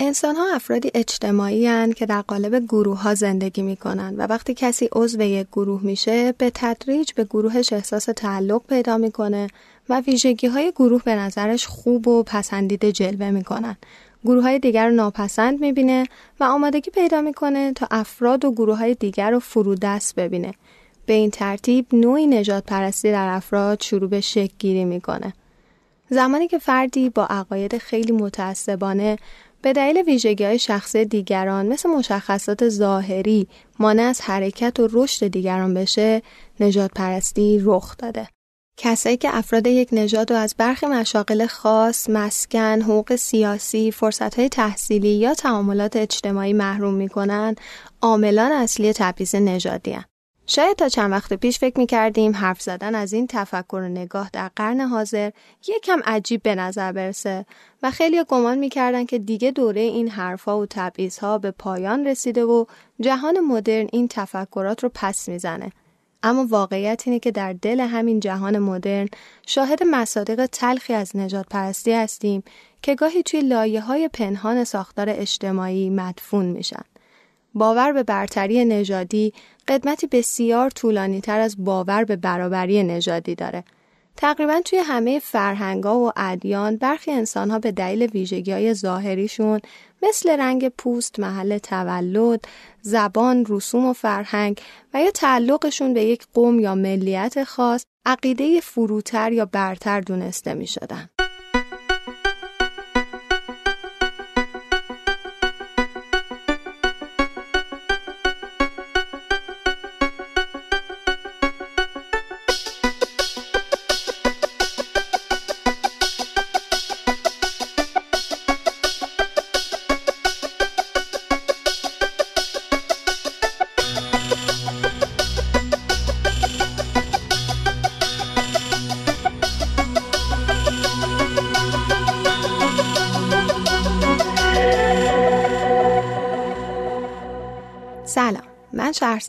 انسان ها افرادی اجتماعی هن که در قالب گروه ها زندگی می کنن و وقتی کسی عضو یک گروه میشه به تدریج به گروهش احساس تعلق پیدا می‌کنه و ویژگی های گروه به نظرش خوب و پسندیده جلوه می‌کنن. گروه های دیگر رو ناپسند می‌بینه و آمادگی پیدا می‌کنه تا افراد و گروه های دیگر رو فرودست ببینه. به این ترتیب نوعی نجات پرستی در افراد شروع به شکل گیری می‌کنه. زمانی که فردی با عقاید خیلی متعصبانه به دلیل ویژگی های شخصی دیگران مثل مشخصات ظاهری مانع از حرکت و رشد دیگران بشه نجات پرستی رخ داده. کسایی که افراد یک نژاد و از برخی مشاغل خاص، مسکن، حقوق سیاسی، فرصتهای تحصیلی یا تعاملات اجتماعی محروم می‌کنن، عاملان اصلی تبعیض نژادی شاید تا چند وقت پیش فکر می کردیم حرف زدن از این تفکر و نگاه در قرن حاضر یکم عجیب به نظر برسه و خیلی گمان می‌کردن که دیگه دوره این حرفها و ها به پایان رسیده و جهان مدرن این تفکرات رو پس می‌زنه. اما واقعیت اینه که در دل همین جهان مدرن شاهد مصادیق تلخی از نجات پرستی هستیم که گاهی توی لایه های پنهان ساختار اجتماعی مدفون میشن. باور به برتری نژادی قدمتی بسیار طولانی تر از باور به برابری نژادی داره. تقریبا توی همه فرهنگا و ادیان برخی انسانها به دلیل ویژگی های ظاهریشون مثل رنگ پوست، محل تولد، زبان، رسوم و فرهنگ و یا تعلقشون به یک قوم یا ملیت خاص عقیده فروتر یا برتر دونسته می شدن.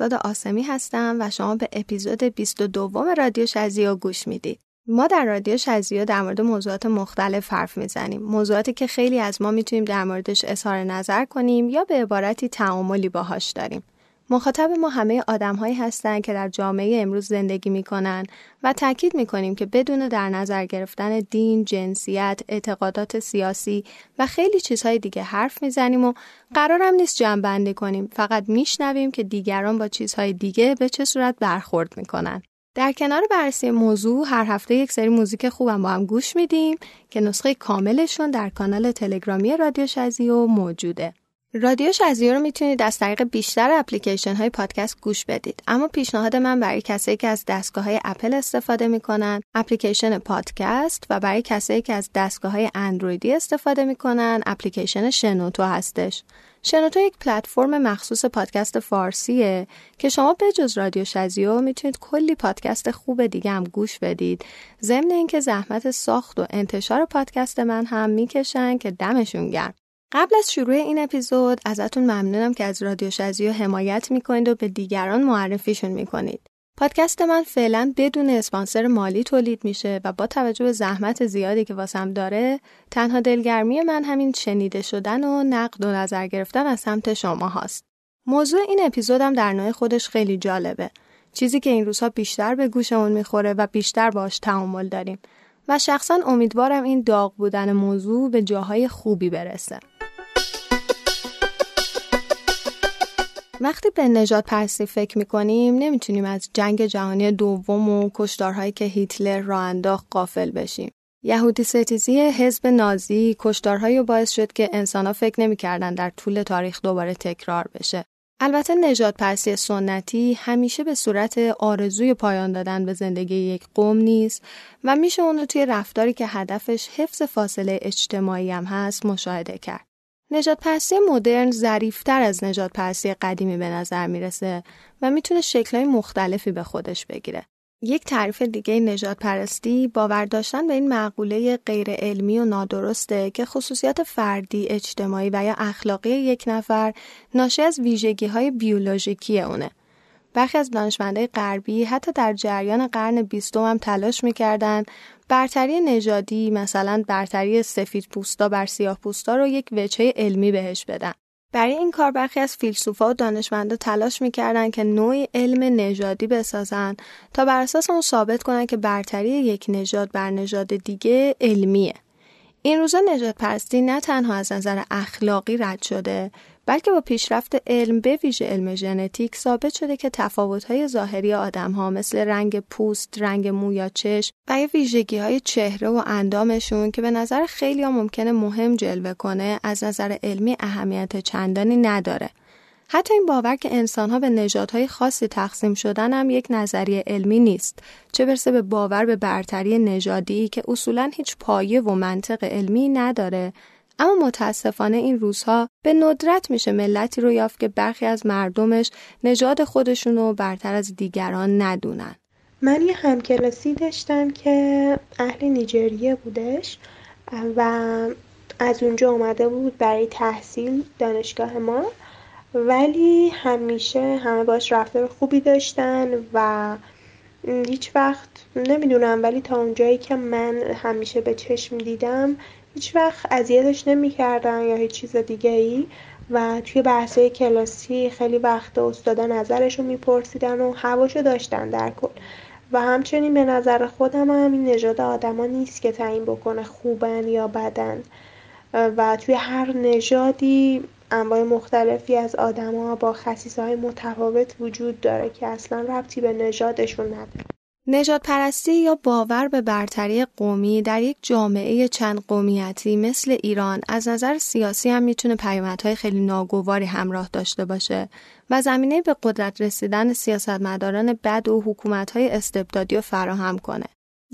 شهرزاد آسمی هستم و شما به اپیزود 22 رادیو شزیو گوش می‌دید. ما در رادیو شزیو در مورد موضوعات مختلف حرف می‌زنیم. موضوعاتی که خیلی از ما می‌تونیم در موردش اظهار نظر کنیم یا به عبارتی تعاملی باهاش داریم. مخاطب ما همه آدمهایی هستند که در جامعه امروز زندگی می‌کنن و تاکید می‌کنیم که بدون در نظر گرفتن دین، جنسیت، اعتقادات سیاسی و خیلی چیزهای دیگه حرف می‌زنیم و قرارم نیست جمع کنیم فقط میشنویم که دیگران با چیزهای دیگه به چه صورت برخورد می‌کنن. در کنار بررسی موضوع هر هفته یک سری موزیک خوبم با هم گوش میدیم که نسخه کاملشون در کانال تلگرامی رادیو شزیو موجوده. رادیو شزیو رو می‌تونید از طریق بیشتر اپلیکیشن های پادکست گوش بدید. اما پیشنهاد من برای کسایی که از دستگاه های اپل استفاده می‌کنن اپلیکیشن پادکست و برای کسایی که از دستگاه های اندرویدی استفاده می‌کنن اپلیکیشن شنوتو هستش. شنوتو یک پلتفرم مخصوص پادکست فارسیه که شما به جز رادیو شزیو می‌تونید کلی پادکست خوب دیگه هم گوش بدید. ضمن اینکه زحمت ساخت و انتشار پادکست من هم می‌کشن که دمشون گرم. قبل از شروع این اپیزود ازتون ممنونم که از رادیو شزیو حمایت می‌کنید و به دیگران معرفیشون می‌کنید. پادکست من فعلا بدون اسپانسر مالی تولید میشه و با توجه به زحمت زیادی که واسم داره تنها دلگرمی من همین شنیده شدن و نقد و نظر گرفتن از سمت شما هاست. موضوع این اپیزودم در نوع خودش خیلی جالبه. چیزی که این روزها بیشتر به گوشمون می‌خوره و بیشتر باش تعامل داریم و شخصا امیدوارم این داغ بودن موضوع به جاهای خوبی برسه. وقتی به نجات پرستی فکر می‌کنیم نمی‌تونیم از جنگ جهانی دوم و کشدارهایی که هیتلر را انداخت قافل بشیم. یهودی ستیزی حزب نازی کشدارهایی باعث شد که انسانها فکر نمی‌کردن در طول تاریخ دوباره تکرار بشه. البته نجات پرسی سنتی همیشه به صورت آرزوی پایان دادن به زندگی یک قوم نیست و میشه اون رو توی رفتاری که هدفش حفظ فاصله اجتماعی هم هست مشاهده کرد. نجات پرستی مدرن ظریفتر از نجات پرستی قدیمی به نظر می‌رسه و می‌تونه شکلهای مختلفی به خودش بگیره. یک تعریف دیگه نجات پرستی باور داشتن به این معقوله غیر علمی و نادرسته که خصوصیات فردی، اجتماعی و یا اخلاقی یک نفر ناشی از ویژگی های بیولوژیکی اونه. برخی از دانشمندای غربی حتی در جریان قرن بیستم هم تلاش می‌کردن برتری نژادی مثلا برتری سفید پوستا بر سیاه پوستا رو یک وچه علمی بهش بدن. برای این کار برخی از فیلسوفا و دانشمندا تلاش می‌کردن که نوعی علم نژادی بسازن تا بر اساس اون ثابت کنن که برتری یک نژاد بر نژاد دیگه علمیه. این روزا نجات پرستی نه تنها از نظر اخلاقی رد شده بلکه با پیشرفت علم به ویژه علم ژنتیک ثابت شده که تفاوت‌های ظاهری آدم‌ها مثل رنگ پوست، رنگ مو یا چشم و یا ویژگی‌های چهره و اندامشون که به نظر خیلی ها ممکنه مهم جلوه کنه از نظر علمی اهمیت چندانی نداره. حتی این باور که انسانها به نژادهای خاصی تقسیم شدن هم یک نظریه علمی نیست چه برسه به باور به برتری نژادی که اصولا هیچ پایه و منطق علمی نداره اما متاسفانه این روزها به ندرت میشه ملتی رو یافت که برخی از مردمش نژاد خودشونو برتر از دیگران ندونن. من یه همکلاسی داشتم که اهل نیجریه بودش و از اونجا اومده بود برای تحصیل دانشگاه ما ولی همیشه همه باش رفتار خوبی داشتن و هیچ وقت نمی‌دونم ولی تا اونجایی که من همیشه به چشم دیدم هیچ وقت اذیتش نمی‌کردن یا هیچ چیز دیگه ای و توی بحثه کلاسی خیلی وقت استادا نظرشو میپرسیدن و هواشو داشتن در کل. و همچنین به نظر خودم هم این نژاد آدما نیست که تعیین بکنه خوبن یا بدن. و توی هر نژادی انواع مختلفی از آدما با خصیصه متفاوت وجود داره که اصلا ربطی به نژادشون نداره. نجات پرستی یا باور به برتری قومی در یک جامعه چند قومیتی مثل ایران از نظر سیاسی هم می‌تونه پیامدهای خیلی ناگواری همراه داشته باشه و زمینه به قدرت رسیدن سیاستمداران بد و حکومتهای استبدادی رو فراهم کنه.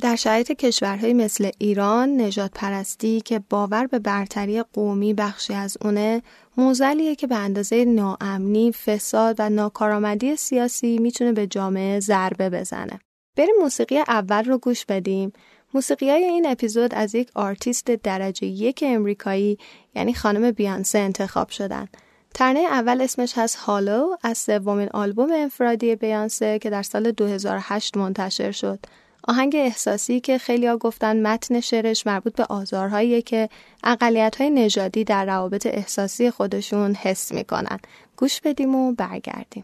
در شرایط کشورهای مثل ایران نژادپرستی که باور به برتری قومی بخشی از اونه معضلیه که به اندازه ناامنی، فساد و ناکارآمدی سیاسی می‌تونه به جامعه ضربه بزنه. بریم موسیقی اول رو گوش بدیم. موسیقی های این اپیزود از یک آرتیست درجه یک امریکایی یعنی خانم بیانسه انتخاب شدن. ترانه اول اسمش هست Halo از سومین آلبوم انفرادی بیانسه که در سال 2008 منتشر شد. آهنگ احساسی که خیلی ها گفتن متن شعرش مربوط به آزارهایی که اقلیت های نژادی در روابط احساسی خودشون حس می‌کنن. گوش بدیم و برگردیم.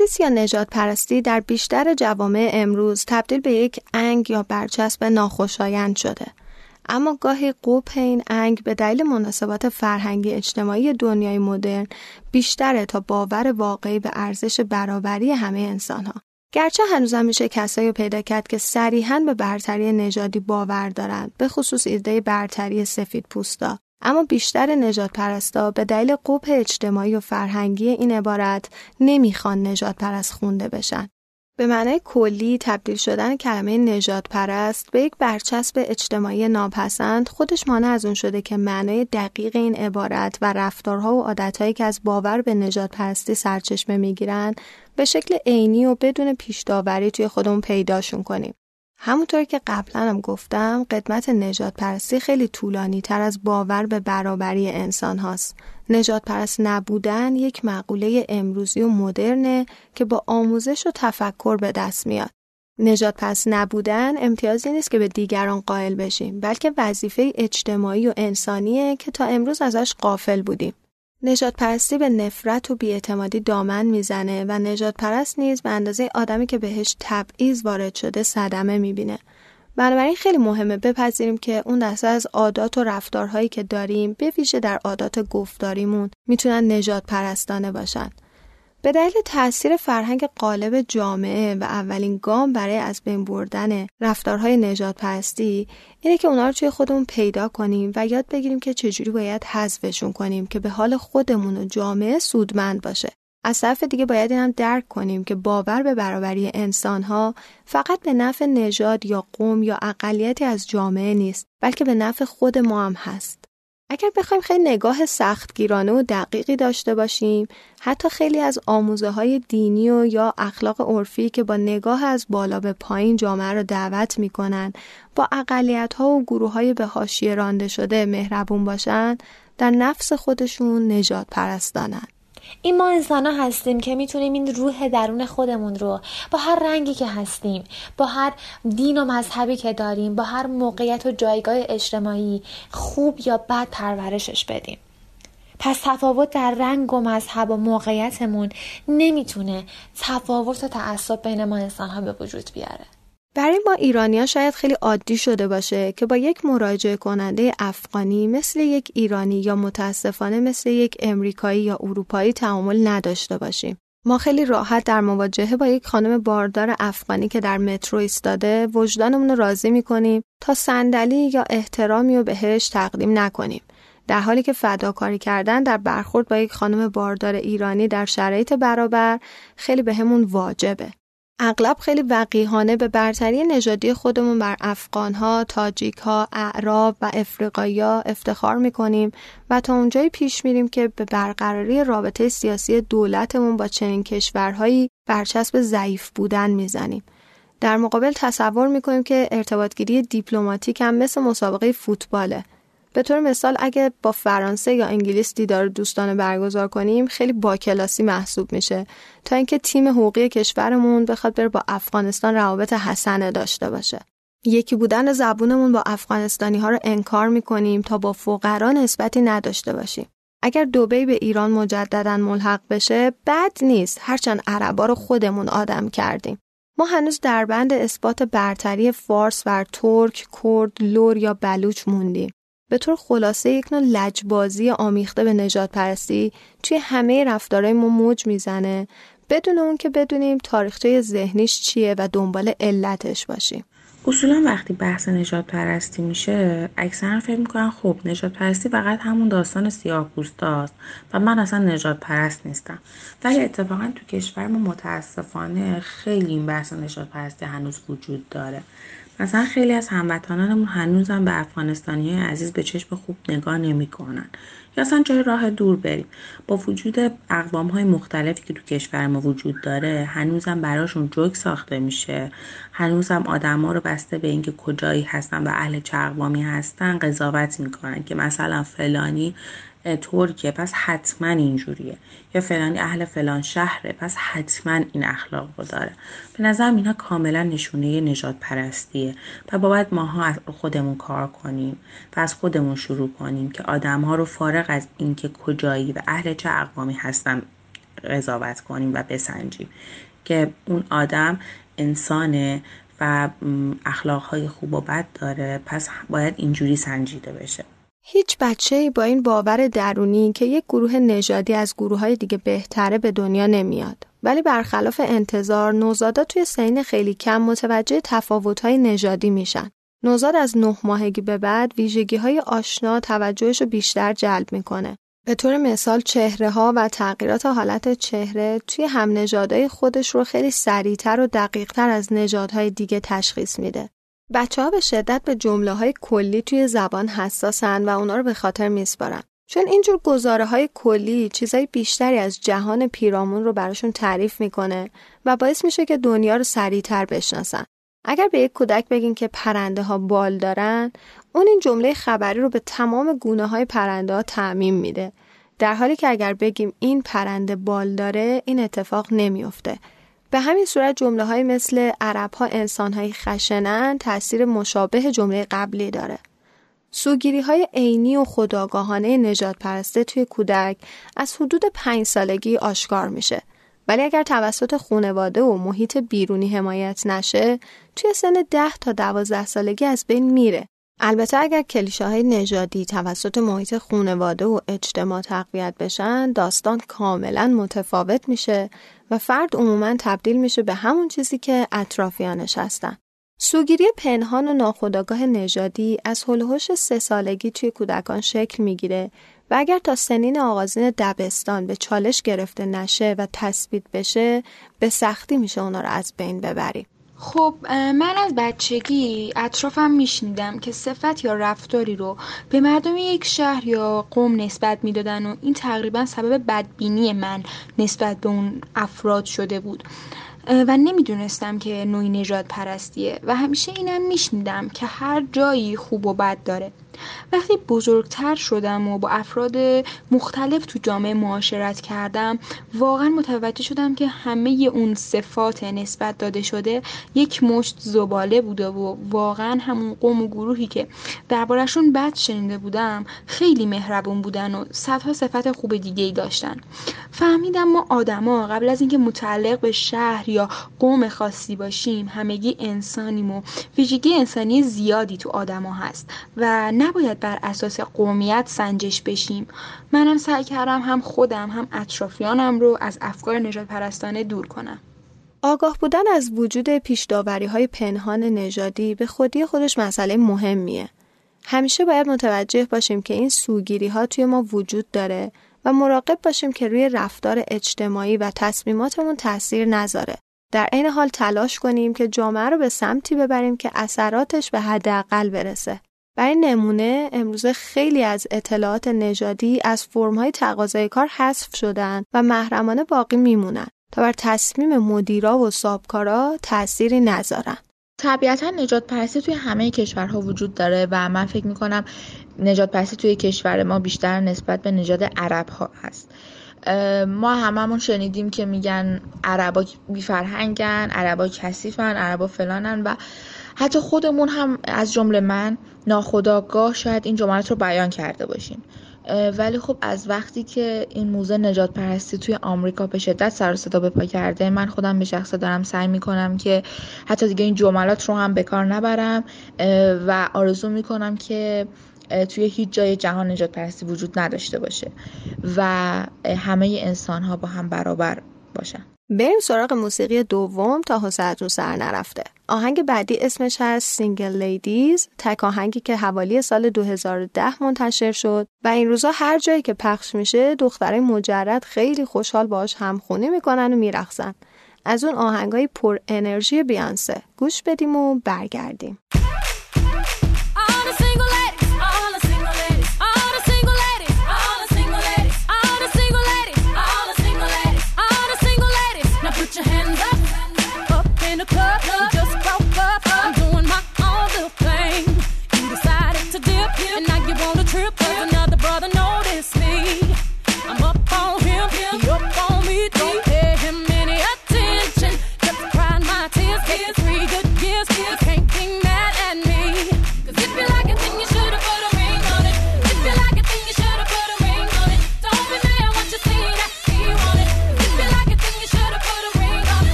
ریسیس یا نجات پرستی در بیشتر جوامع امروز تبدیل به یک انگ یا برچسب ناخوشایند شده. اما گاهی قوپ این انگ به دلیل مناسبات فرهنگی اجتماعی دنیای مدرن بیشتره تا باور واقعی به ارزش برابری همه انسان ها. گرچه هنوزم میشه کسایی پیدا کرد که صریحا به برتری نژادی باور دارند به خصوص ایده برتری سفید پوستا اما بیشتر نجات پرستا به دلیل قوپ اجتماعی و فرهنگی این عبارت نمی‌خوان نجات پرست خونده بشن. به معنای کلی تبدیل شدن کلمه نجات پرست به یک برچسب اجتماعی ناپسند خودش مانع از اون شده که معنای دقیق این عبارت و رفتارها و عادتهایی که از باور به نجات پرستی سرچشمه می‌گیرن به شکل عینی و بدون پیش توی خودمون پیداشون کنیم. همونطور که قبلا هم گفتم قدمت نجات پرستی خیلی طولانی تر از باور به برابری انسان هاست. نجات پرست نبودن یک مقوله امروزی و مدرنه که با آموزش و تفکر به دست میاد. نجات پرست نبودن امتیازی نیست که به دیگران قائل بشیم بلکه وظیفه اجتماعی و انسانیه که تا امروز ازش قافل بودیم. نجات پرستی به نفرت و بیاعتمادی دامن می‌زنه و نجات پرست نیز به اندازه آدمی که بهش تبعیض وارد شده صدمه می‌بینه. بنابراین خیلی مهمه بپذیریم که اون دسته از عادات و رفتارهایی که داریم به ویژه در عادات گفتاریمون می‌تونن نجات پرستانه باشن. به دلیل تاثیر فرهنگ قالب جامعه و اولین گام برای از بین بردن رفتارهای نجات پرستی اینه که اونا رو توی خودمون پیدا کنیم و یاد بگیریم که چجوری باید حذفشون کنیم که به حال خودمون و جامعه سودمند باشه. از طرف دیگه باید این هم درک کنیم که باور به برابری انسانها فقط به نفع نژاد یا قوم یا اقلیتی از جامعه نیست بلکه به نفع خود ما هم هست. اگر بخوایم خیلی نگاه سختگیرانه و دقیقی داشته باشیم حتی خیلی از آموزه های دینی و یا اخلاق عرفی که با نگاه از بالا به پایین جامعه را دعوت می‌کنن با اقلیت ها و گروه های به حاشیه رانده شده مهربون باشند در نفس خودشون نجات پرستانند این ما انسان ها هستیم که می‌تونیم این روح درون خودمون رو با هر رنگی که هستیم با هر دین و مذهبی که داریم با هر موقعیت و جایگاه اجتماعی خوب یا بد پرورشش بدیم. پس تفاوت در رنگ و مذهب و موقعیتمون نمی‌تونه تفاوت و تعصب بین ما انسان ها به وجود بیاره. برای ما ایرانی ها شاید خیلی عادی شده باشه که با یک مراجعه کننده افغانی مثل یک ایرانی یا متاسفانه مثل یک امریکایی یا اروپایی تعامل نداشته باشیم. ما خیلی راحت در مواجهه با یک خانم باردار افغانی که در مترو ایستاده وجدانمون رو راضی می‌کنیم تا صندلی یا احترامی رو بهش تقدیم نکنیم. در حالی که فداکاری کردن در برخورد با یک خانم باردار ایرانی در شرایط برابر خیلی بهمون واجبه. اغلب خیلی وقیهانه به برتری نژادی خودمون بر افغانها، تاجیکها، اعراب و افریقایی افتخار می‌کنیم و تا اونجایی پیش میریم که به برقراری رابطه سیاسی دولتمون با چنین کشورهایی برچسب ضعیف بودن می‌زنیم. در مقابل تصور می‌کنیم که ارتباطگیری دیپلماتیک هم مثل مسابقه فوتباله به طور مثال اگه با فرانسه یا انگلیس دیدار دوستانه برگزار کنیم خیلی با کلاسی محسوب میشه. تا اینکه تیم حقوقی کشورمون بخواد بره با افغانستان روابط حسنه داشته باشه. یکی بودن زبونمون با افغانستانی ها رو انکار می‌کنیم تا با فقرا نسبتی نداشته باشیم. اگر دوبی به ایران مجددا ملحق بشه بد نیست. هرچند عربا رو خودمون آدم کردیم. ما هنوز در بند اثبات برتری فارس بر ترک، کرد، لور یا بلوچ موندیم. به طور خلاصه یک نوع لجبازی آمیخته به نجات پرستی توی همه رفتارهای ما موج می‌زنه. بدون اون که بدونیم تاریخچه ذهنیش چیه و دنبال علتش باشیم. اصولا وقتی بحث نجات پرستی میشه اکثرا فکر می‌کنن خب نجات پرستی فقط همون داستان سیاه پوستاست و من اصلا نجات پرست نیستم. ولی اتفاقا تو کشور ما متاسفانه خیلی این بحث نجات پرستی هنوز وجود داره. مثلا خیلی از هموطنانمون هنوزم به افغانستانی های عزیز به چشم خوب نگاه نمی‌کنن. یا اصلا جای راه دور بریم. با وجود اقوام های مختلفی که تو کشور ما وجود داره هنوزم براشون جوک ساخته میشه. هنوزم آدما رو بسته به اینکه کجایی هستن و اهل چه اقوامی هستن قضاوت می‌کنن که مثلا فلانی ترکیه پس حتما اینجوریه. یا فلانی اهل فلان شهره پس حتما این اخلاق رو داره. به نظرم اینها کاملا نشونه نجات پرستیه و باید ماها از خودمون کار کنیم و از خودمون شروع کنیم که آدم ها رو فارغ از اینکه کجایی و اهل چه اقوامی هستن قضاوت کنیم و بسنجیم. که اون آدم انسانه و اخلاقهای خوب و بد داره پس باید اینجوری سنجیده بشه. هیچ بچه با این باور درونی که یک گروه نژادی از گروه های دیگه بهتره به دنیا نمیاد. ولی برخلاف انتظار نوزادا توی سین خیلی کم متوجه تفاوت های نژادی میشن. نوزاد از نه ماهگی به بعد ویژگی های آشنا توجهش رو بیشتر جلب می‌کنه. به طور مثال چهره ها و تغییرات حالت چهره توی هم نژادهای خودش رو خیلی سریعتر و دقیقتر از نژادهای دیگه تشخیص میده. بچه ها به شدت به جمله های کلی توی زبان حساسن و اونا رو به خاطر میسپارن. چون اینجور گزاره های کلی چیزای بیشتری از جهان پیرامون رو براشون تعریف می‌کنه و باعث میشه که دنیا رو سریعتر بشناسن. اگر به یک کودک بگین که پرنده ها بال دارن اون این جمله خبری رو به تمام گونه های پرنده ها تعمیم میده در حالی که اگر بگیم این پرنده بال داره این اتفاق نمیافته به همین صورت جمله های مثل عرب ها انسان های خشنن تاثیر مشابه جمله قبلی داره. سوگیری های عینی و خداگاهانه نجات پرسته توی کودک از حدود پنج سالگی آشکار میشه. ولی اگر توسط خانواده و محیط بیرونی حمایت نشه توی سن ده تا دوازده سالگی از بین میره. البته اگر کلیشه های نژادی توسط محیط خانواده و اجتماع تقویت بشن داستان کاملا متفاوت میشه. و فرد عموما تبدیل میشه به همون چیزی که اطرافیانش هستن. سوگیری پنهان و ناخودآگاه نژادی از هلوهوش سه سالگی توی کودکان شکل می‌گیره و اگر تا سنین آغازین دبستان به چالش گرفته نشه و تثبیت بشه به سختی میشه اونا رو از بین ببریم. خب من از بچگی اطرافم میشنیدم که صفت یا رفتاری رو به مردم یک شهر یا قوم نسبت می‌دادن و این تقریبا سبب بدبینی من نسبت به اون افراد شده بود. و نمی‌دونستم که نوعی نجات پرستیه و همیشه اینم میشنیدم که هر جایی خوب و بد داره. وقتی بزرگتر شدم و با افراد مختلف تو جامعه معاشرت کردم واقعا متوجه شدم که همه اون صفات نسبت داده شده یک مشت زباله بوده و واقعا همون قوم و گروهی که دربارشون بد شنیده بودم خیلی مهربون بودن و صدها صفت خوب دیگه ای داشتن. فهمیدم ما آدما قبل از اینکه متعلق به شهر یا قوم خاصی باشیم همگی انسانیم و ویژگی انسانی زیادی تو آدما هست و نباید بر اساس قومیت سنجش بشیم منم سعی کردم هم خودم هم اطرافیانم رو از افکار نجات پرستانه دور کنم آگاه بودن از وجود پیشداوری های پنهان نژادی به خودی خودش مسئله مهمیه. همیشه باید متوجه باشیم که این سوگیری ها توی ما وجود داره و مراقب باشیم که روی رفتار اجتماعی و تصمیماتمون تاثیر نذاره. در این حال تلاش کنیم که جامعه رو به سمتی ببریم که اثراتش به حداقل برسه. برای نمونه امروزه خیلی از اطلاعات نژادی از فرمهای تقاضای کار حذف شدن و محرمانه باقی میمونن تا بر تصمیم مدیرا و صابکارا تأثیری نذارن. طبیعتا نجات پرستی توی همه کشورها وجود داره و من فکر می‌کنم نجات پرستی توی کشور ما بیشتر نسبت به نژاد عرب ها هست ما هممون شنیدیم که میگن عربا بی فرهنگن عربا کثیفن عربا فلانن و حتی خودمون هم از جمله من ناخداگاه شاید این جملات رو بیان کرده باشیم. ولی خب از وقتی که این موزه نجات پرستی توی آمریکا به شدت سر صدا به پا کرده من خودم به شخصه دارم سعی می‌کنم که حتی دیگه این جملات رو هم به کار نبرم و آرزو می‌کنم که توی هیچ جای جهان نژادپرستی وجود نداشته باشه و همه انسان ها با هم برابر باشن. بریم سراغ موسیقی دوم تا حوصلتون سر نرفته. آهنگ بعدی اسمش هست Single Ladies تک آهنگی که حوالی سال 2010 منتشر شد و این روزا هر جایی که پخش میشه دخترای مجرد خیلی خوشحال باهاش همخونی می‌کنن و میرقصن از اون آهنگای پر انرژی بیانسه. گوش بدیم و برگردیم.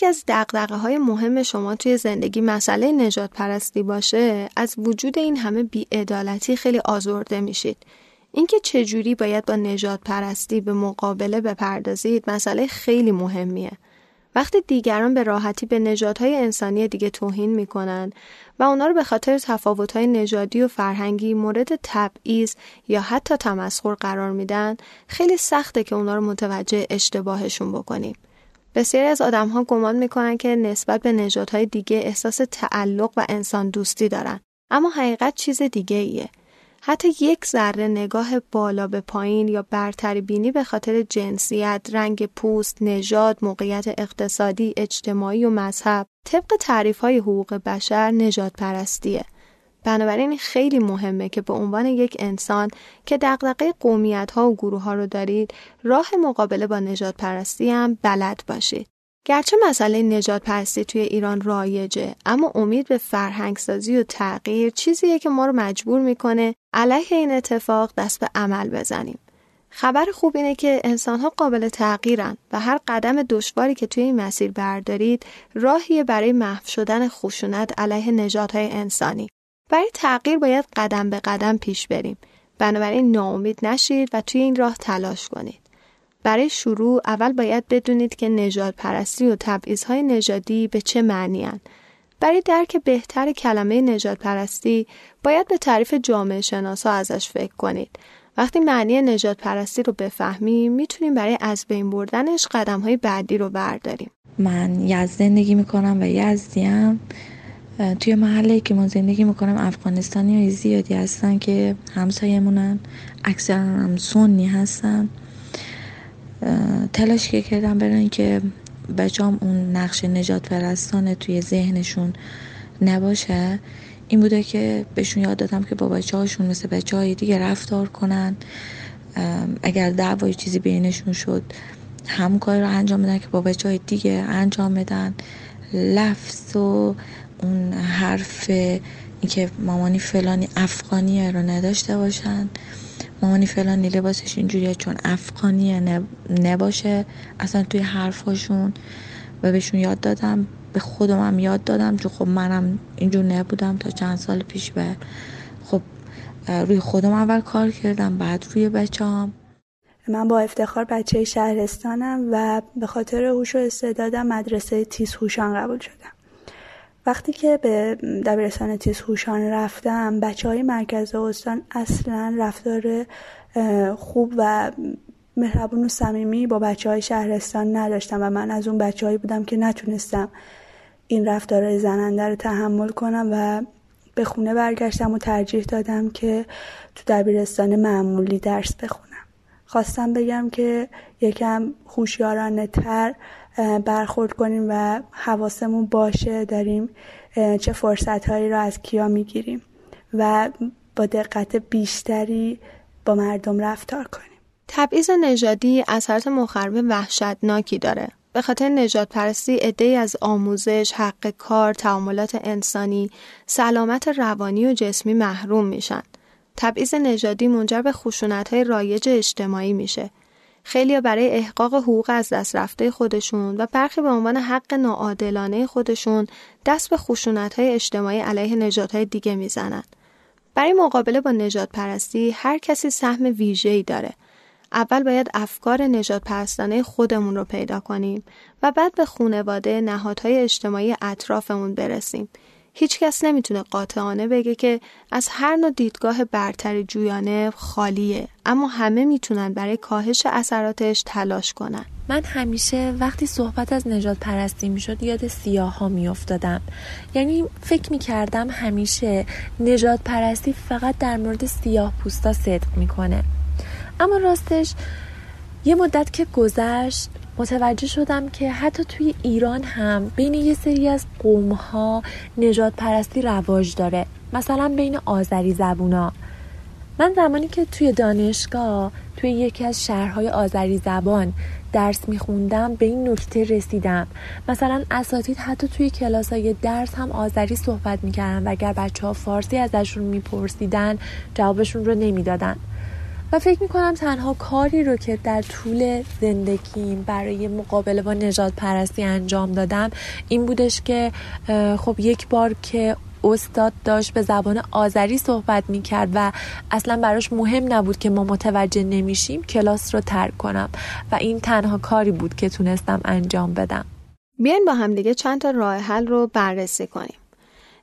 یکی از دقدقه های مهم شما توی زندگی مسئله نجات پرستی باشه از وجود این همه بیعدالتی خیلی آزرده میشید. اینکه چجوری باید با نجات پرستی به مقابله بپردازید مسئله خیلی مهمیه. وقتی دیگران به راحتی به نجات انسانی دیگه توهین می‌کنن و اونا رو به خاطر تفاوت های نژادی و فرهنگی مورد تبعیض یا حتی تمسخر قرار میدن خیلی سخته که اونا رو متوجه اشتباهشون بکنیم. بسیاری از آدم ها گمان می‌کنن که نسبت به نژادهای دیگه احساس تعلق و انسان دوستی دارن اما حقیقت چیز دیگه ایه. حتی یک ذره نگاه بالا به پایین یا برتری بینی به خاطر جنسیت، رنگ پوست، نژاد، موقعیت اقتصادی، اجتماعی و مذهب طبق تعریف های حقوق بشر نجات پرستیه. بنابراین خیلی مهمه که به عنوان یک انسان که دقدقه قومیت ها و گروه ها رو دارید راه مقابله با نجات پرستی هم بلد باشید. گرچه مسئله نجات پرستی توی ایران رایجه اما امید به فرهنگ سازی و تغییر چیزیه که ما رو مجبور می‌کنه علیه این اتفاق دست به عمل بزنیم. خبر خوب اینه که انسانها قابل تغییرن و هر قدم دشواری که توی این مسیر بردارید راهیه برای محو شدن خشونت علیه نژادهای انسانی. برای تغییر باید قدم به قدم پیش بریم. بنابراین ناامید نشید و توی این راه تلاش کنید. برای شروع اول باید بدونید که نجات پرستی و تبعیضهای نژادی به چه معنی هن. برای درک بهتر کلمه نجات پرستی باید به تعریف جامعه شناسا ازش فکر کنید. وقتی معنی نجات پرستی رو بفهمیم می‌تونیم برای از بین بردنش قدم های بعدی رو برداریم. من یزد زندگی می‌کنم و یزدیم توی محله که ما زندگی می‌کنم افغانستانی های زیادی هستن که همسایمونن اکثرا هم سنی هستن تلاش که کردم برن که بچام اون نقش نجات پرستانه توی ذهنشون نباشه این بوده که بهشون یاد دادم که با بچه هاشون مثل بچه های دیگه رفتار کنن. اگر دعوای چیزی بینشون شد هم کاری رو انجام بدن که با بچه دیگه انجام بدن. لفظ و اون حرف اینکه مامانی فلانی افغانیه رو نداشته باشن. مامانی فلانی لباسش اینجوریه چون افغانیه نباشه. اصلا توی حرفاشون و بهشون یاد دادم. به خودم هم یاد دادم چون خب منم اینجور نبودم تا چند سال پیش به خب روی خودم اول کار کردم بعد روی بچه هم. من با افتخار بچه شهرستانم و به خاطر هوش و استعدادم مدرسه تیز هوشان قبول شدم. وقتی که به دبیرستان تیز هوشان رفتم بچه های مرکز استان اصلا رفتار خوب و مهربون و صمیمی با بچه های شهرستان نداشتم و من از اون بچه هایی بودم که نتونستم این رفتار زننده رو تحمل کنم و به خونه برگشتم و ترجیح دادم که تو دبیرستان معمولی درس بخونم. خواستم بگم که یکم خوشیارانه تر برخورد کنیم و حواسمون باشه داریم چه فرصت هایی رو از کیا می‌گیریم و با دقت بیشتری با مردم رفتار کنیم. تبعیض نژادی اثرات مخرب وحشتناکی داره. به خاطر نجات پرستی عده از آموزش، حق کار، تعاملات انسانی، سلامت روانی و جسمی محروم میشن. تبعیض نژادی منجر به های رایج اجتماعی میشه. خیلی برای احقاق حقوق از دست رفته خودشون و برخی به عنوان حق ناعادلانه خودشون دست به خشونت های اجتماعی علیه نجات های دیگه می‌زنن. برای مقابله با نجات پرستی هر کسی سهم ویژه‌ای داره. اول باید افکار نجات پرستانه خودمون رو پیدا کنیم و بعد به خونواده نهادهای اجتماعی اطرافمون برسیم هیچکس نمی‌تونه قاطعانه بگه که از هر نوع دیدگاه برتر جویانه خالیه اما همه می‌تونن برای کاهش اثراتش تلاش کنن. من همیشه وقتی صحبت از نجات پرستی می‌شد یاد سیاه ها میافتادم. یعنی فکر می‌کردم همیشه نجات پرستی فقط در مورد سیاه پوستا صدق می‌کنه. اما راستش یه مدت که گذشت متوجه شدم که حتی توی ایران هم بین یه سری از قوم ها نجات پرستی رواج داره. مثلا بین آذری زبونا. من زمانی که توی دانشگاه توی یکی از شهرهای آذری زبان درس میخوندم به این نکته رسیدم. مثلا اساتید حتی توی کلاس های درس هم آذری صحبت می‌کردن و اگر بچه ها فارسی ازشون میپرسیدن جوابشون رو نمی‌دادن. و فکر می‌کنم تنها کاری رو که در طول زندگیم برای مقابله با نجات پرستی انجام دادم این بودش که خب یک بار که استاد داشت به زبان آذری صحبت می‌کرد و اصلا براش مهم نبود که ما متوجه نمیشیم کلاس رو ترک کنم و این تنها کاری بود که تونستم انجام بدم. بیاین با همدیگه چند تا راه حل رو بررسی کنیم.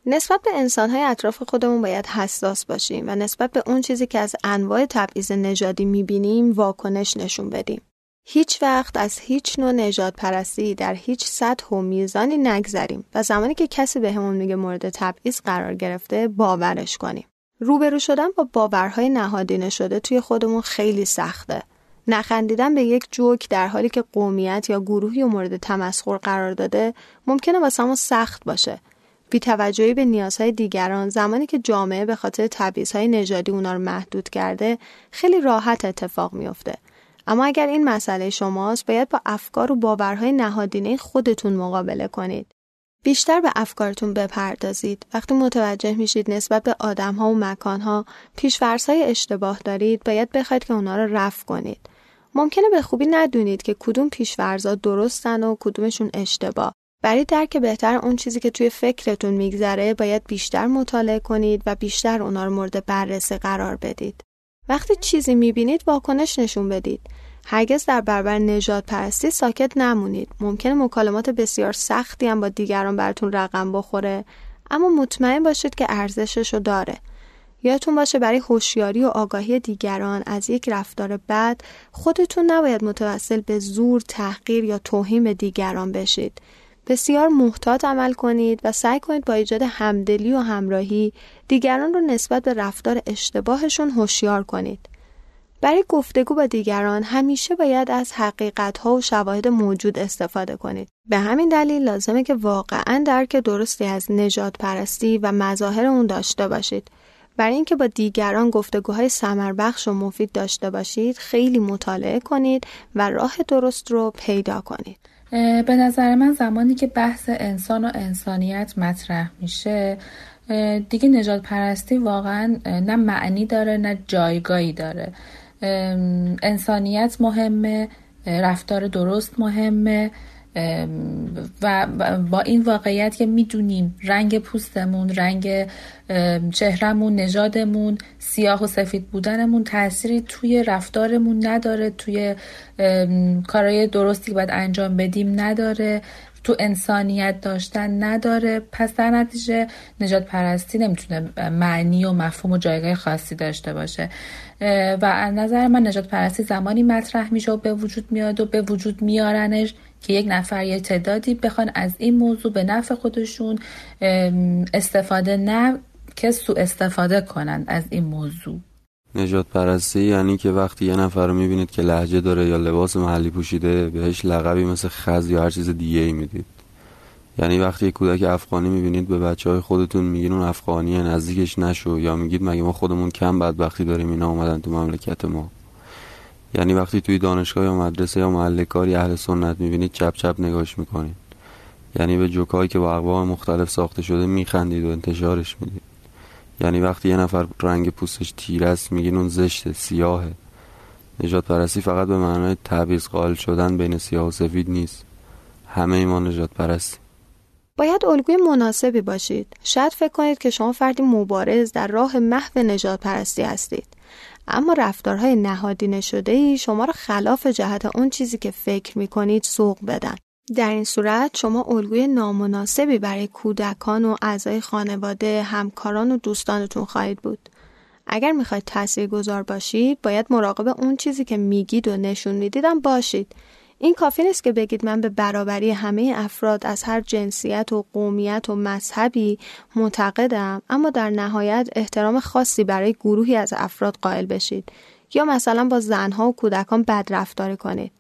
نسبت به انسانهای اطراف خودمون باید حساس باشیم و نسبت به اون چیزی که از انواع تبعیض نژادی می‌بینیم واکنش نشون بدیم. هیچ وقت از هیچ نوع نجات پرستی در هیچ سطح و میزانی نگذریم و زمانی که کسی به همون میگه مورد تبعیض قرار گرفته باورش کنیم. روبرو شدن با باورهای نهادینه شده توی خودمون خیلی سخته. نخندیدن به یک جوک در حالی که قومیت یا گروهی و مورد تمسخر قرار داده ممکنه واسه سخت باشه. بی توجهی به نیازهای دیگران زمانی که جامعه به خاطر تبعیضهای نژادی اونا رو محدود کرده خیلی راحت اتفاق میافته. اما اگر این مسئله شماست باید با افکار و باورهای نهادینه خودتون مقابله کنید. بیشتر به افکارتون بپردازید. وقتی متوجه میشید نسبت به آدمها و مکانها پیشورزهای اشتباه دارید باید بخواید که اونا رو رفع کنید. ممکنه به خوبی ندونید که کدوم پیشورزا درستن و کدومشون اشتباه. برای درک بهتر اون چیزی که توی فکرتون میگذره باید بیشتر مطالعه کنید و بیشتر اونا رو مورد بررسی قرار بدید. وقتی چیزی می‌بینید واکنش نشون بدید. هرگز در برابر نجات پرستی ساکت نمونید. ممکنه مکالمات بسیار سختی هم با دیگران براتون رقم بخوره اما مطمئن باشید که ارزشش رو داره. یادتون باشه برای هوشیاری و آگاهی دیگران از یک رفتار بد خودتون نباید متوسل به زور، تحقیر یا توهین به دیگران بشید. بسیار محتاط عمل کنید و سعی کنید با ایجاد همدلی و همراهی دیگران رو نسبت به رفتار اشتباهشون هوشیار کنید. برای گفتگو با دیگران همیشه باید از حقیقت ها و شواهد موجود استفاده کنید. به همین دلیل لازمه که واقعا درک درستی از نجات پرستی و مظاهر اون داشته باشید. برای اینکه با دیگران گفتگوهای بخش و مفید داشته باشید خیلی مطالعه کنید و راه درست رو پیدا کنید. به نظر من زمانی که بحث انسان و انسانیت مطرح میشه دیگه نجات پرستی واقعا نه معنی داره نه جایگاهی داره. انسانیت مهمه رفتار درست مهمه. و با این واقعیت که می‌دونیم رنگ پوستمون رنگ چهرمون نژادمون سیاه و سفید بودنمون تأثیری توی رفتارمون نداره توی کارهای درستی که باید انجام بدیم نداره تو انسانیت داشتن نداره. پس در نتیجه نجات پرستی نمی‌تونه معنی و مفهوم و جایگاه خاصی داشته باشه. و از نظر من نجات پرستی زمانی مطرح میشه و به وجود میاد و به وجود میارنش. که یک نفر یا تعدادی بخوان از این موضوع به نفع خودشون استفاده نه که سو استفاده کنند از این موضوع. نجات پرستی یعنی که وقتی یه نفر رو می‌بینید که لحجه داره یا لباس محلی پوشیده بهش لقبی مثل خز یا هر چیز دیگه ای می‌دید. یعنی وقتی یک کودک افغانی می‌بینید به بچه های خودتون میگین اون افغانیه نزدیکش نشو یا میگید مگه ما خودمون کم بدبختی داریم اینا اومدن تو مملکت ما. یعنی وقتی توی دانشگاه یا مدرسه یا محل کاری اهل سنت می‌بینید چپ چپ نگاش می‌کنید. یعنی به جوکایی که با اقوام مختلف ساخته شده میخندید و انتشارش می‌دید. یعنی وقتی یه نفر رنگ پوستش تیر است میگین اون زشته سیاهه. نجات پرستی فقط به معنای تبعیض قائل شدن بین سیاه و سفید نیست. همه ما نجات پرستی باید الگوی مناسبی باشید. شاید فکر کنید که شما فردی مبارز در راه محو نجات پرستی هستید. اما رفتارهای نهادینه شده ای شما را خلاف جهت اون چیزی که فکر می کنید سوق بدن. در این صورت شما الگوی نامناسبی برای کودکان و اعضای خانواده، همکاران و دوستانتون خواهید بود. اگر می‌خواید تأثیر گذار باشید، باید مراقب اون چیزی که میگید و نشون می‌دیدم باشید. این کافی نیست که بگید من به برابری همه افراد از هر جنسیت و قومیت و مذهبی معتقدم اما در نهایت احترام خاصی برای گروهی از افراد قائل بشید یا مثلا با زنها و کودکان بد رفتاری کنید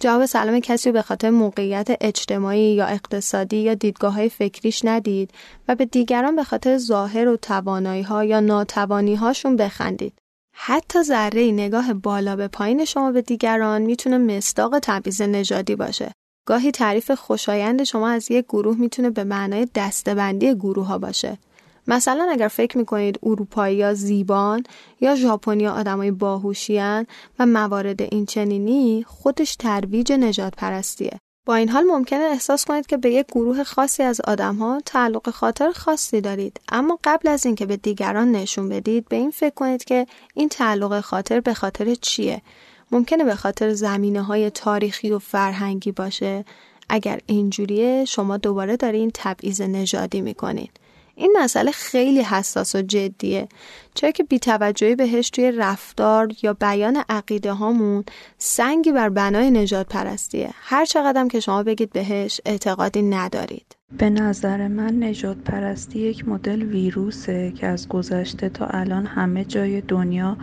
جواب سلام کسی به خاطر موقعیت اجتماعی یا اقتصادی یا دیدگاه های فکریش ندید و به دیگران به خاطر ظاهر و توانایی ها یا ناتوانی هاشون بخندید. حتی ذره نگاه بالا به پایین شما به دیگران می‌تونه مستاق تبعیض نژادی باشه. گاهی تعریف خوشایند شما از یک گروه می‌تونه به معنای دستبندی گروه ها باشه. مثلا اگر فکر می‌کنید اروپایی یا زیبان یا ژاپنی آدمای باهوشیان و موارد این چنینی خودش ترویج نجات پرستیه. با این حال ممکنه احساس کنید که به یک گروه خاصی از آدمها تعلق خاطر خاصی دارید. اما قبل از اینکه به دیگران نشون بدید به این فکر کنید که این تعلق خاطر به خاطر چیه؟ ممکنه به خاطر زمینه های تاریخی و فرهنگی باشه. اگر اینجوریه شما دوباره دارین تبعیض نژادی می‌کنید. این مسئله خیلی حساس و جدیه. چرا که بیتوجهی بهش توی رفتار یا بیان عقیده هامون سنگی بر بنای نجات پرستیه. هر چقدر که شما بگید بهش اعتقادی ندارید. به نظر من نجات پرستی یک مدل ویروسه که از گذشته تا الان همه جای دنیا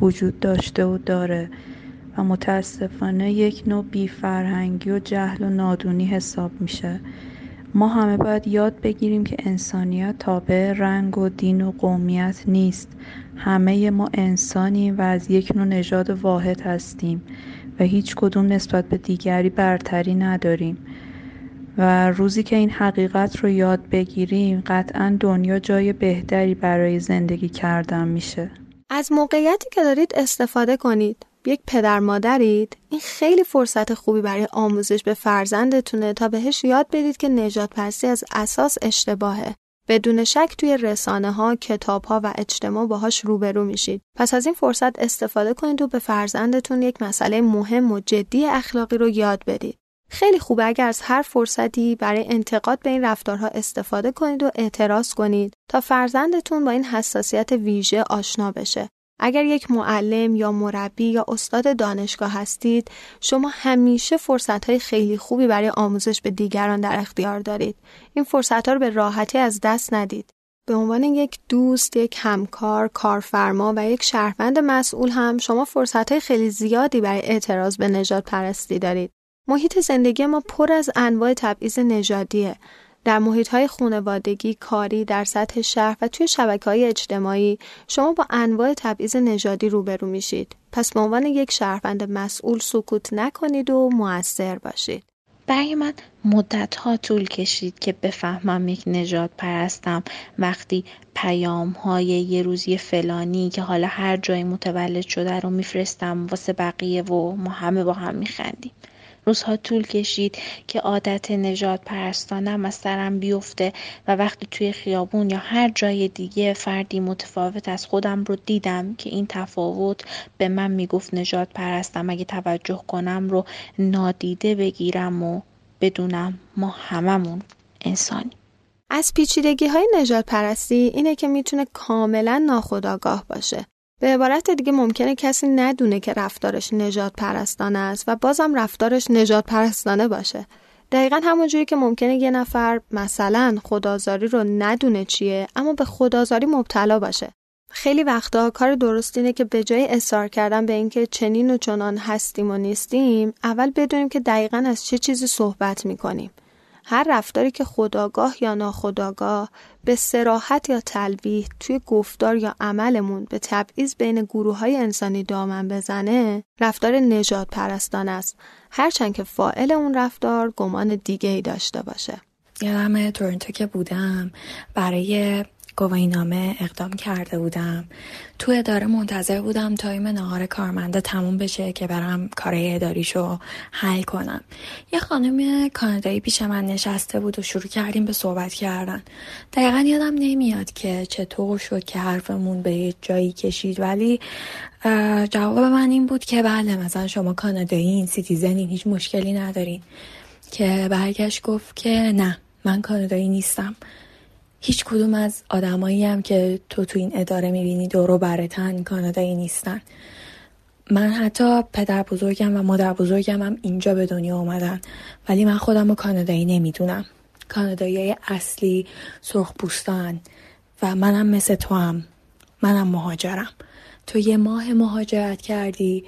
وجود داشته و داره و متاسفانه یک نوع بیفرهنگی و جهل و نادونی حساب میشه. ما همه باید یاد بگیریم که انسانیت تابع رنگ و دین و قومیت نیست. همه ما انسانیم و از یک نوع نژاد واحد هستیم و هیچ کدوم نسبت به دیگری برتری نداریم. و روزی که این حقیقت رو یاد بگیریم قطعا دنیا جای بهتری برای زندگی کردن میشه. از موقعیتی که دارید استفاده کنید. یک پدر مادرید این خیلی فرصت خوبی برای آموزش به فرزندتونه تا بهش یاد بدید که نجات پرسی از اساس اشتباهه بدون شک توی رسانه ها، کتاب ها و اجتماع باهاش روبرو میشید. پس از این فرصت استفاده کنید و به فرزندتون یک مسئله مهم و جدی اخلاقی رو یاد بدید. خیلی خوبه اگر از هر فرصتی برای انتقاد به این رفتارها استفاده کنید و اعتراض کنید تا فرزندتون با این حساسیت ویژه آشنا بشه. اگر یک معلم یا مربی یا استاد دانشگاه هستید شما همیشه فرصت های خیلی خوبی برای آموزش به دیگران در اختیار دارید. این فرصت ها رو به راحتی از دست ندید. به عنوان یک دوست، یک همکار، کارفرما و یک شهروند مسئول هم شما فرصت های خیلی زیادی برای اعتراض به نجات پرستی دارید. محیط زندگی ما پر از انواع تبعیض نژادیه. در محیط های خانوادگی، کاری، در سطح شهر و توی شبکه های اجتماعی شما با انواع تبعیض نژادی روبرو میشید. پس به عنوان یک شهروند مسئول سکوت نکنید و موثر باشید. برای من مدت ها طول کشید که بفهمم یک نجات پرستم وقتی پیام های یه روزی فلانی که حالا هر جایی متولد شده رو میفرستم واسه بقیه و ما همه با هم میخندیم. روزها طول کشید که عادت نجات پرستانم از سرم بیفته و وقتی توی خیابون یا هر جای دیگه فردی متفاوت از خودم رو دیدم که این تفاوت به من می‌گفت نجات پرستم اگه توجه کنم رو نادیده بگیرم و بدونم ما هممون انسانی از پیچیدگی های نجات پرستی اینه که می‌تونه کاملا ناخودآگاه باشه. به عبارت دیگه ممکنه کسی ندونه که رفتارش نجات پرستانه است و بازم رفتارش نجات پرستانه باشه. دقیقا همونجوری که ممکنه یه نفر مثلا خدازاری رو ندونه چیه اما به خدازاری مبتلا باشه. خیلی وقتا کار درست اینه که به جای اصرار کردن به اینکه چنین و چنان هستیم و نیستیم اول بدونیم که دقیقا از چه چیزی صحبت می‌کنیم. هر رفتاری که خداگاه یا ناخداگاه به سراحت یا تلویح توی گفتار یا عملمون به تبعیض بین گروه های انسانی دامن بزنه رفتار نجات پرستان است. هرچند که فائل اون رفتار گمان دیگه ای داشته باشه. یادم تورنتو که بودم برای گواهینامه اقدام کرده بودم. تو اداره منتظر بودم تایم نهار کارمنده تموم بشه که برم کارهای اداریشو حل کنم. یه خانم کانادایی پیش من نشسته بود و شروع کردیم به صحبت کردن. دقیقا یادم نمیاد که چطور شد که حرفمون به جایی کشید ولی جواب من این بود که بله مثلا شما کانادایی سیتیزنین هیچ مشکلی ندارین. که برگشت گفت که نه من کانادایی نیستم. هیچ کدوم از آدمایی هم که تو تو این اداره می‌بینی دورو برتن کانادایی نیستن. من حتی پدر بزرگم و مادر بزرگم هم اینجا به دنیا آمدن ولی من خودم رو کانادایی نمی‌دونم. کانادایی اصلی سرخ و منم مثل تو هم منم مهاجرم. تو یه ماه مهاجرت کردی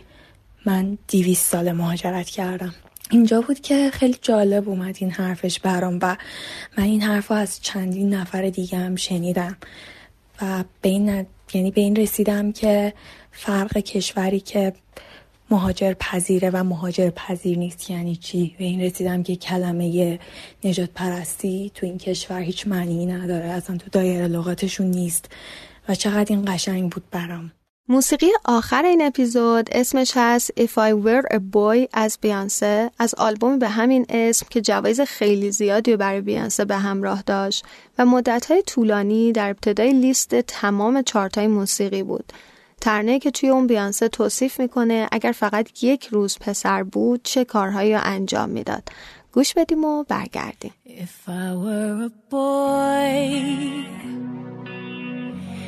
من دیویست سال مهاجرت کردم. اینجا بود که خیلی جالب اومد این حرفش برام و من این حرف از چندین نفر دیگه هم شنیدم و به این یعنی به این رسیدم که فرق کشوری که مهاجر پذیره و مهاجر پذیر نیست. یعنی چی؟ به این رسیدم که کلمه نجات پرستی تو این کشور هیچ معنی نداره. اصلا تو دایره لغاتشون نیست. و چقدر این قشنگ بود برام. موسیقی آخر این اپیزود اسمش هست If I Were a Boy از بیانسه از آلبوم به همین اسم که جوایز خیلی زیادی برای بیانسه به همراه داشت و مدتهای طولانی در ابتدای لیست تمام چارتای موسیقی بود. ترنه که توی اون بیانسه توصیف می‌کنه اگر فقط یک روز پسر بود چه کارهایی رو انجام می‌داد. گوش بدیم و برگردیم. If I were a boy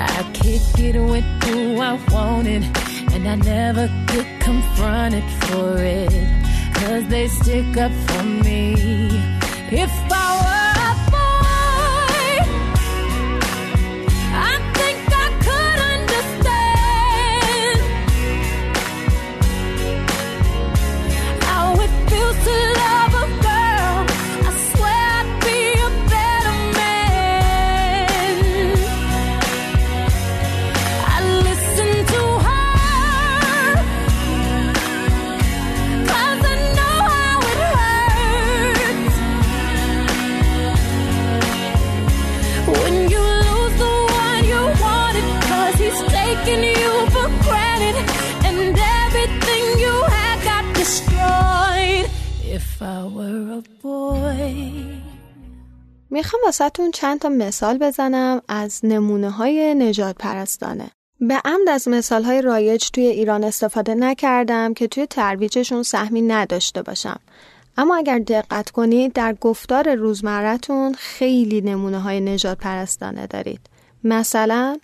I kick it with who I wanted, and I never get confronted for it. Cause they stick up for me. If I می‌خوام واسهتون چند تا مثال بزنم از نمونه های نجات پرستانه. به عمد از مثال های رایج توی ایران استفاده نکردم که توی ترویجشون سهمی نداشته باشم. اما اگر دقت کنید در گفتار روزمرتون خیلی نمونه های نجات پرستانه دارید. مثلا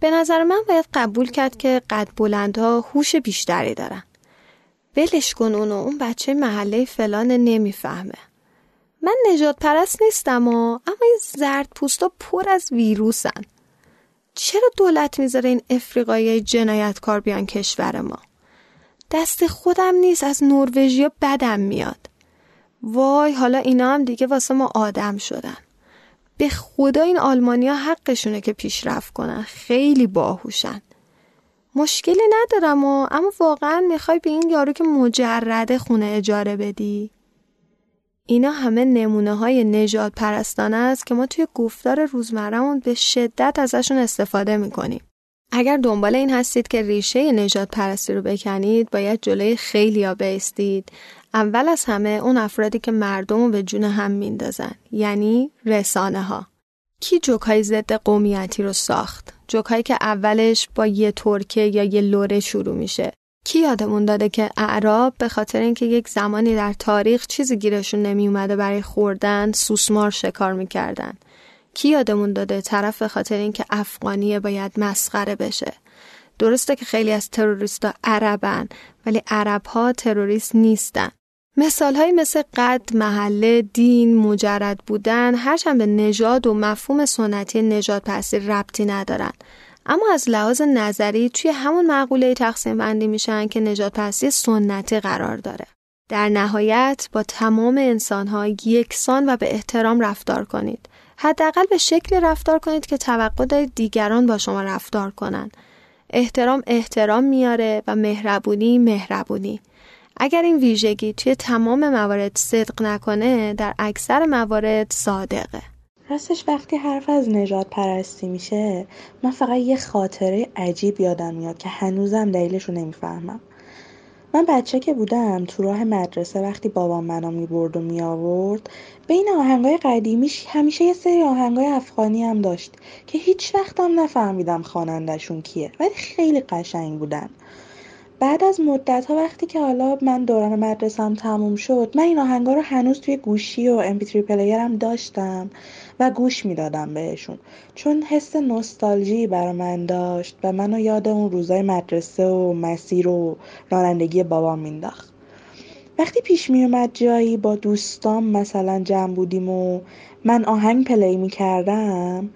به نظر من باید قبول کرد که قد بلندها هوش بیشتری دارن. بلش کن اونو اون بچه محله فلان نمی‌فهمه. من نجات پرست نیستم و اما این زرد پوستا پر از ویروسن. چرا دولت می‌ذاره این افریقایی جنایتکار بیان کشور ما؟ دست خودم نیست از نروژیا بدم میاد. وای حالا اینا هم دیگه واسه ما آدم شدن. به خدا این آلمانیا حقشونه که پیشرفت کنن. خیلی باهوشن. مشکلی ندارم و اما واقعا می‌خوای به این یارو که مجرده خونه اجاره بدی؟ اینا همه نمونه های نجات پرستانه است که ما توی گفتار روزمرهمون به شدت ازشون استفاده می‌کنیم. اگر دنبال این هستید که ریشه نجات پرستی رو بکنید باید جلوی خیلی ها بیستید. اول از همه اون افرادی که مردم رو به جون هم میندازن یعنی رسانه ها. کی جوک های ضد قومیتی رو ساخت؟ جوک هایی که اولش با یه ترکه یا یه لوره شروع میشه کی یادمون داده که اعراب به خاطر اینکه یک زمانی در تاریخ چیزی گیرشون نمی اومده برای خوردن سوسمار شکار می‌کردن. کی یادمون داده طرف به خاطر اینکه افغانیه باید مسخره بشه؟ درسته که خیلی از تروریستا عربن ولی عرب ها تروریست نیستن. مثال های مثل قد، محله، دین، مجرد بودن هرچند به نژاد و مفهوم سنتی نجات پرستی ربطی ندارن. اما از لحاظ نظری توی همون مقوله تقسیم بندی میشن که نجات پرستی سنتی قرار داره. در نهایت با تمام انسانها یکسان و به احترام رفتار کنید. حداقل به شکل رفتار کنید که توقع دارید دیگران با شما رفتار کنند. احترام احترام میاره و مهربونی مهربونی. اگر این ویژگی توی تمام موارد صدق نکنه در اکثر موارد صادقه. راستش وقتی حرف از نجات پرستی میشه من فقط یه خاطره عجیب یادم میاد که هنوزم دلیلش رو نمی‌فهمم. من بچه که بودم تو راه مدرسه وقتی بابام منو می‌برد و میآورد بین آهنگای قدیمیش همیشه یه سری آهنگای افغانی هم داشت که هیچ وقتم نفهمیدم خوانندهشون کیه ولی خیلی قشنگ بودن. بعد از مدت ها وقتی که حالا من دوران مدرسم تموم شد من این آهنگا رو هنوز توی گوشی و MP3 پلیرم داشتم. و گوش می‌دادم بهشون. چون حس نوستالژی برا من داشت و منو یاد اون روزای مدرسه و مسیر و رانندگی بابام مینداخت وقتی پیش می اومد جایی با دوستام مثلا جمع بودیم و من آهنگ پلی می کردم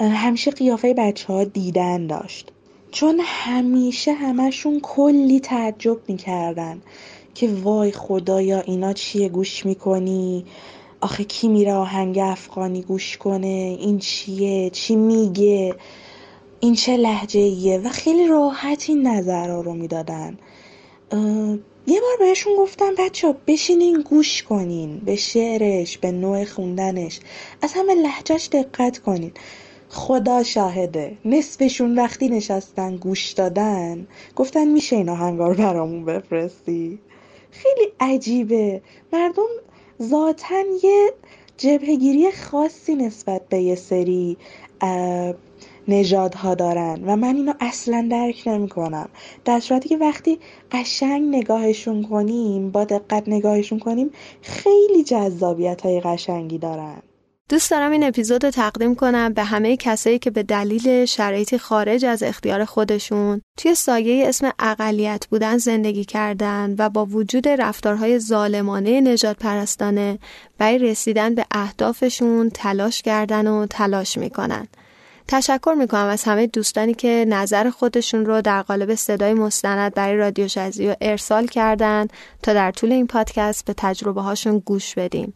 همیشه قیافه بچه ها دیدن داشت. چون همیشه همشون کلی تعجب می‌کردن که وای خدایا اینا چیه؟ گوش می‌کنی؟ آخه کی میره آهنگ افغانی گوش کنه؟ این چیه؟ چی میگه؟ این چه لحجه ایه و خیلی راحت این نظرها رو می‌دادن. یه بار بهشون گفتم بچه بشینین گوش کنین. به شعرش به نوع خوندنش. از همه لحجهش دقت کنین. خدا شاهده. نصفشون وقتی نشستن گوش دادن گفتن میشه این آهنگار برامون بفرستی. خیلی عجیبه. مردم ذاتا یه جبهگیری خاصی نسبت به یه سری نژادها دارن و من اینو اصلا درک نمی کنم در صورتی که وقتی قشنگ نگاهشون کنیم با دقت نگاهشون کنیم خیلی جذابیت های قشنگی دارن. دوست دارم این اپیزود رو تقدیم کنم به همه کسایی که به دلیل شرایطی خارج از اختیار خودشون توی سایه اسم اقلیت بودن زندگی کردن و با وجود رفتارهای ظالمانه نجات پرستانه برای رسیدن به اهدافشون تلاش کردن و تلاش می‌کنن. تشکر می‌کنم از همه دوستانی که نظر خودشون رو در قالب صدای مستند برای رادیو شزی ارسال کردن تا در طول این پادکست به تجربه هاشون گوش بدیم.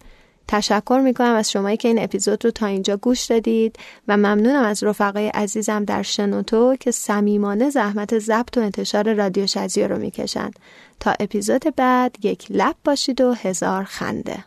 تشکر می‌کنم از شمایی که این اپیزود رو تا اینجا گوش دادید و ممنونم از رفقای عزیزم در شنوتو که صمیمانه زحمت ضبط و انتشار رادیو شزیو رو می‌کشند. تا اپیزود بعد یک لب باشید و هزار خنده.